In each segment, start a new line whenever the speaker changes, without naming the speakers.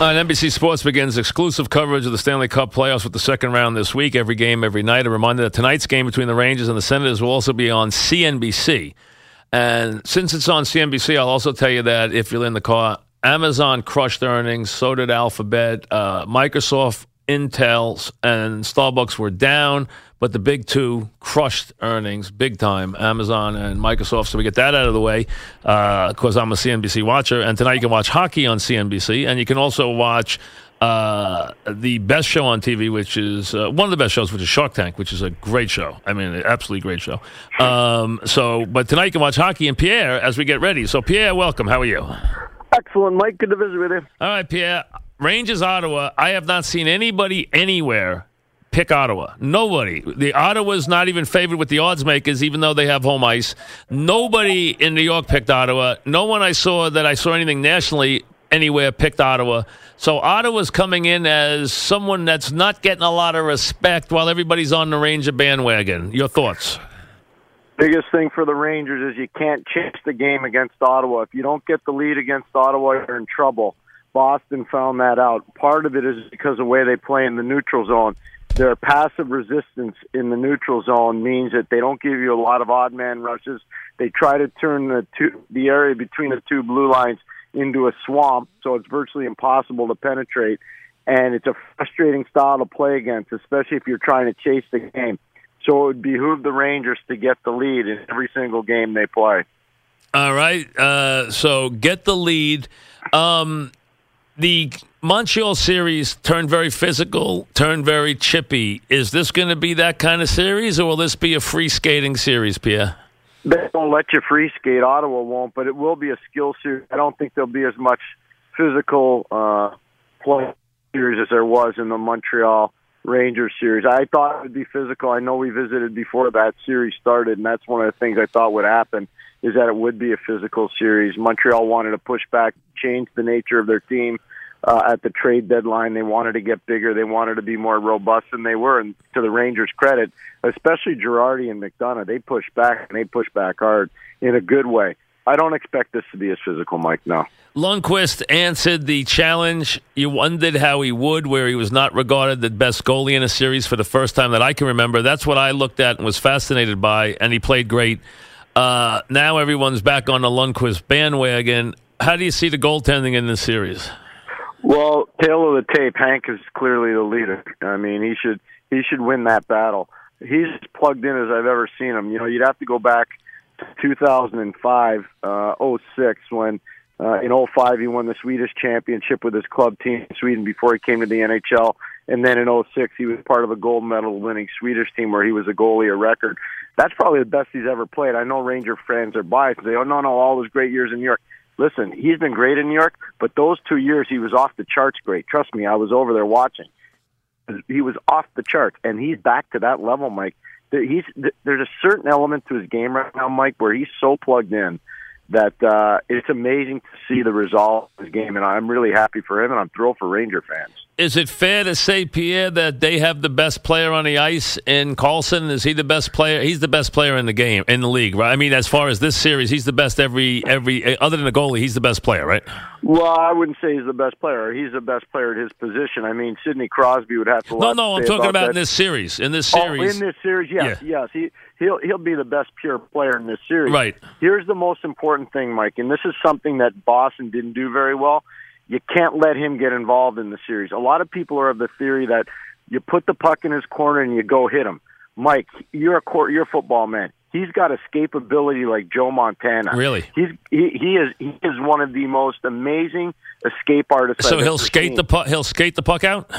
On NBC Sports begins exclusive coverage of the Stanley Cup playoffs with the second round this week. Every game, every night. A reminder that tonight's game between the Rangers and the Senators will also be on CNBC. And since it's on CNBC, I'll also tell you that if you're in the car, Amazon crushed earnings, so did Alphabet. Uh, Microsoft, Intel, and Starbucks were down, but the big two crushed earnings big time Amazon and Microsoft. So we get that out of the way because uh, I'm a CNBC watcher. And tonight you can watch hockey on CNBC, and you can also watch. Uh, the best show on TV, which is uh, one of the best shows, which is Shark Tank, which is a great show. I mean, an absolutely great show. Um, so, but tonight you can watch hockey and Pierre as we get ready. So, Pierre, welcome. How are you?
Excellent, Mike. Good to visit with you.
All right, Pierre. Rangers, Ottawa. I have not seen anybody anywhere pick Ottawa. Nobody. The Ottawa's not even favored with the odds makers, even though they have home ice. Nobody in New York picked Ottawa. No one I saw that I saw anything nationally anywhere picked Ottawa. So Ottawa's coming in as someone that's not getting a lot of respect while everybody's on the Ranger bandwagon. Your thoughts?
Biggest thing for the Rangers is you can't chase the game against Ottawa. If you don't get the lead against Ottawa, you're in trouble. Boston found that out. Part of it is because of the way they play in the neutral zone. Their passive resistance in the neutral zone means that they don't give you a lot of odd man rushes. They try to turn the two, the area between the two blue lines into a swamp, so it's virtually impossible to penetrate. And it's a frustrating style to play against, especially if you're trying to chase the game. So it would behoove the Rangers to get the lead in every single game they play.
All right. Uh, so get the lead. Um, the Montreal series turned very physical, turned very chippy. Is this going to be that kind of series, or will this be a free skating series, Pierre?
They don't let you free skate. Ottawa won't, but it will be a skill series. I don't think there'll be as much physical uh, play series as there was in the Montreal Rangers series. I thought it would be physical. I know we visited before that series started, and that's one of the things I thought would happen is that it would be a physical series. Montreal wanted to push back, change the nature of their team uh, at the trade deadline. They wanted to get bigger. They wanted to be more robust than they were. And to the Rangers' credit, especially Girardi and McDonagh, they pushed back and they pushed back hard in a good way. I don't expect this to be as physical, Mike. No.
Lundqvist answered the challenge. You wondered how he would, where he was not regarded the best goalie in a series for the first time that I can remember. That's what I looked at and was fascinated by, and he played great. Uh, now everyone's back on the Lundqvist bandwagon. How do you see the goaltending in this series?
Well, tail of the tape, Hank is clearly the leader. I mean, he should he should win that battle. He's plugged in as I've ever seen him. You know, you'd have to go back to 2005, uh, 06, when uh, in 05 he won the Swedish championship with his club team in Sweden before he came to the NHL. And then in 06 he was part of a gold medal winning Swedish team where he was a goalie a record. That's probably the best he's ever played. I know Ranger fans are biased. They say, oh, no, no, all those great years in New York listen, he's been great in New York, but those two years he was off the charts great. Trust me, I was over there watching. He was off the charts, and he's back to that level, Mike. He's there's a certain element to his game right now, Mike, where he's so plugged in that uh, it's amazing to see the result of his game, and I'm really happy for him, and I'm thrilled for Ranger fans.
Is it fair to say, Pierre, that they have the best player on the ice in Karlsson? Is he the best player? He's the best player in the game in the league, right? I mean, as far as this series, he's the best every every eh, other than the goalie. He's the best player, right?
Well, I wouldn't say he's the best player. He's the best player at his position. I mean, Sidney Crosby would have to.
No, no, I'm talking
about,
about in this series. In this oh, series,
oh, in this series, yes, yeah. yes, he he'll he'll be the best pure player in this series.
Right.
Here's the most important thing, Mike, and this is something that Boston didn't do very well you can't let him get involved in the series. A lot of people are of the theory that you put the puck in his corner and you go hit him. Mike, you're a court, you're a football man. He's got escapability like Joe Montana.
Really?
He's he, he is he is one of the most amazing escape artists.
So
I've
he'll skate
seen.
the puck. He'll skate the puck out.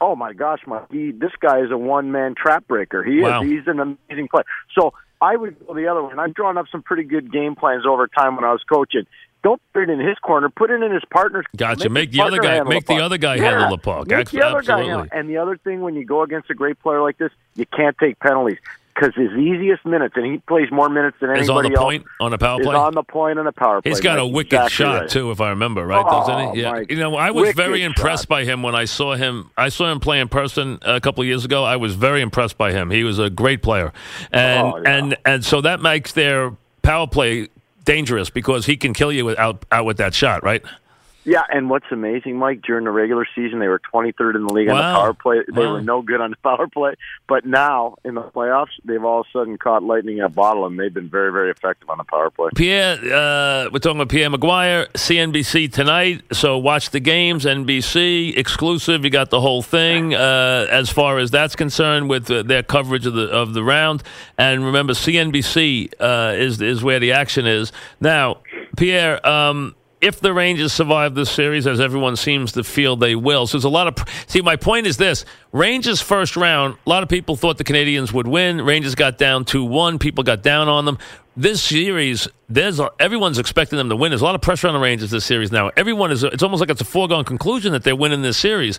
Oh my gosh, my he, this guy is a one man trap breaker. He
wow.
is. He's an amazing player. So I would go the other way. And I've drawn up some pretty good game plans over time when I was coaching. Don't put it in his corner. Put it in his partner's.
Gotcha. Make, make the other guy. Make the, the other guy
yeah.
handle the puck.
Make the other
Absolutely.
guy handle. And the other thing, when you go against a great player like this, you can't take penalties because his easiest minutes, and he plays more minutes than
is
anybody
on the
else.
point on a power play.
is on the point on a power play.
He's got
That's
a wicked
exactly
shot
right.
too, if I remember right,
Oh,
doesn't he? Oh,
yeah.
You know, I was very impressed
shot.
by him when I saw him. I saw him play in person a couple of years ago. I was very impressed by him. He was a great player, and
Oh, yeah.
and and so that makes their power play dangerous because he can kill you out out with that shot, right?
Yeah, and what's amazing, Mike, during the regular season, they were 23rd in the league wow. on the power play. They wow. were no good on the power play. But now, in the playoffs, they've all of a sudden caught lightning in a bottle, and they've been very, very effective on the power play.
Pierre, uh, we're talking about Pierre McGuire, CNBC tonight. So watch the games, NBC, exclusive. You got the whole thing uh, as far as that's concerned with uh, their coverage of the of the round. And remember, CNBC uh, is, is where the action is. Now, Pierre, um, if the Rangers survive this series, as everyone seems to feel they will. So there's a lot of. See, my point is this Rangers first round, a lot of people thought the Canadiens would win. Rangers got down 2 1. People got down on them. This series, there's everyone's expecting them to win. There's a lot of pressure on the Rangers this series now. Everyone is. It's almost like it's a foregone conclusion that they're winning this series.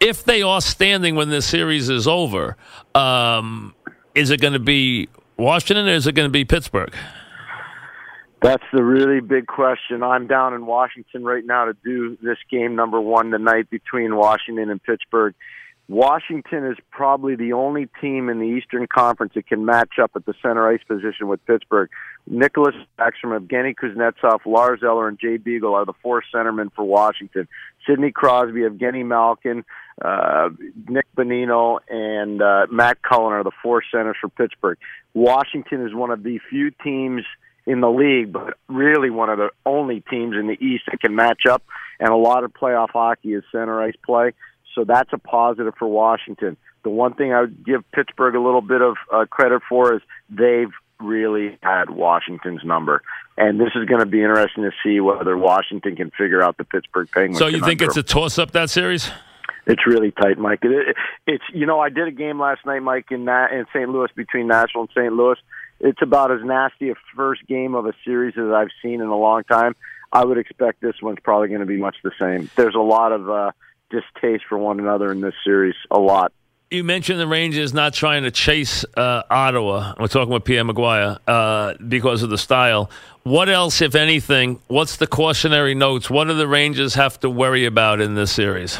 If they are standing when this series is over, um, is it going to be Washington or is it going to be Pittsburgh?
That's the really big question. I'm down in Washington right now to do this game number one tonight between Washington and Pittsburgh. Washington is probably the only team in the Eastern Conference that can match up at the center ice position with Pittsburgh. Nicklas Backstrom, Evgeny Kuznetsov, Lars Eller, and Jay Beagle are the four centermen for Washington. Sidney Crosby, Evgeni Malkin, uh, Nick Bonino, and uh, Matt Cullen are the four centers for Pittsburgh. Washington is one of the few teams – in the league, but really one of the only teams in the East that can match up. And a lot of playoff hockey is center ice play, so that's a positive for Washington. The one thing I would give Pittsburgh a little bit of uh, credit for is they've really had Washington's number. And this is going to be interesting to see whether Washington can figure out the Pittsburgh Penguins.
So you think it's a toss up that series?
It's really tight, Mike. It, it's you know I did a game last night, Mike, in that in St. Louis between Nashville and St. Louis it's about as nasty a first game of a series as I've seen in a long time. I would expect this one's probably going to be much the same. There's a lot of uh, distaste for one another in this series, a lot.
You mentioned the Rangers not trying to chase uh, Ottawa. We're talking with Pierre McGuire uh, because of the style. What else, if anything, what's the cautionary notes? What do the Rangers have to worry about in this series?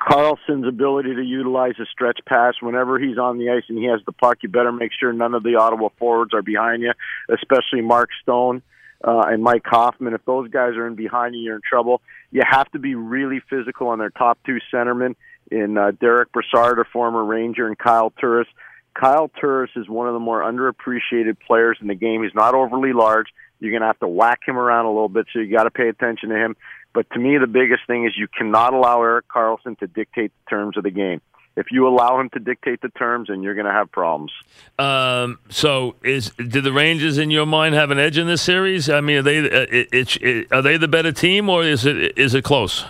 Karlsson's ability to utilize a stretch pass whenever he's on the ice and he has the puck, you better make sure none of the Ottawa forwards are behind you, especially Mark Stone uh, and Mike Hoffman. If those guys are in behind you, you're in trouble. You have to be really physical on their top two centermen in uh, Derek Brassard, a former Ranger, and Kyle Turris. Kyle Turris is one of the more underappreciated players in the game. He's not overly large. You're going to have to whack him around a little bit, so you got to pay attention to him. But to me, the biggest thing is you cannot allow Erik Karlsson to dictate the terms of the game. If you allow him to dictate the terms, then you're going to have problems.
Um, so, is do the Rangers, in your mind, have an edge in this series? I mean, are they uh, it, it, it, are they the better team, or is it is it close?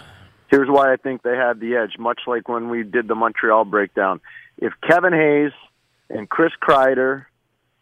Here's why I think they have the edge. Much like when we did the Montreal breakdown, if Kevin Hayes and Chris Kreider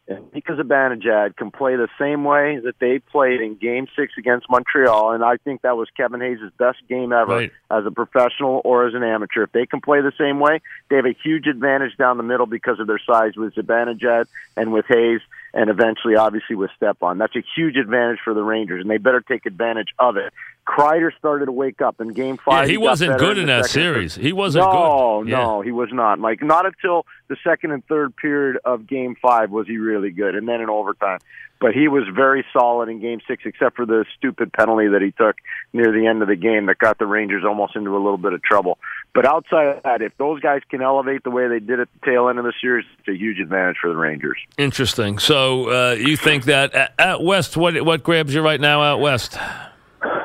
and Mika Zibanejad can play the same way that they played in Game Six against Montreal, and I think that was Kevin Hayes' best game ever right. as a professional or as an amateur. If they can play the same way, they have a huge advantage down the middle because of their size with Zibanejad and with Hayes, and eventually, obviously, with Stepan. That's a huge advantage for the Rangers, and they better take advantage of it. Kreider started to wake up in Game Five.
Yeah, he, he wasn't good in, in that series. He wasn't
no,
good.
No, no, he was not. Like not until the second and third period of Game Five was he really good, and then in overtime. But he was very solid in Game Six, except for the stupid penalty that he took near the end of the game that got the Rangers almost into a little bit of trouble. But outside of that, if those guys can elevate the way they did at the tail end of the series, it's a huge advantage for the Rangers.
Interesting. So uh, you think that at West, what what grabs you right now out West?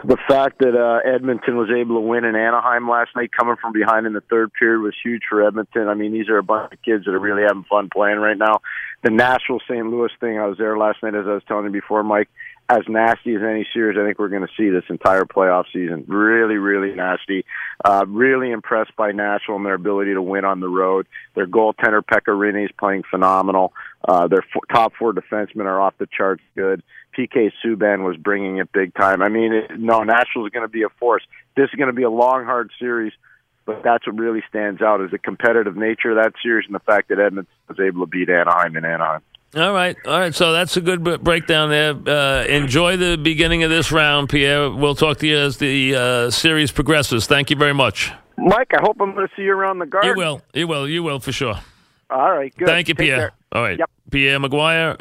The fact that uh, Edmonton was able to win in Anaheim last night, coming from behind in the third period, was huge for Edmonton. I mean, these are a bunch of kids that are really having fun playing right now. The Nashville St. Louis thing, I was there last night, as I was telling you before, Mike. As nasty as any series, I think we're going to see this entire playoff season. Really, really nasty. Uh, really impressed by Nashville and their ability to win on the road. Their goaltender Pekka Rinne is playing phenomenal. Uh, their four, top four defensemen are off the charts good. PK Subban was bringing it big time. I mean, it, no, is going to be a force. This is going to be a long, hard series, but that's what really stands out is the competitive nature of that series and the fact that Edmonton was able to beat Anaheim in Anaheim.
All right, all right. So that's a good breakdown there. Uh, enjoy the beginning of this round, Pierre. We'll talk to you as the uh, series progresses. Thank you very much,
Mike. I hope I'm going to see you around the garden.
You will. You will. You will for sure.
All right. Good.
Thank you, Take Pierre. Care. All right. Yep. Pierre McGuire.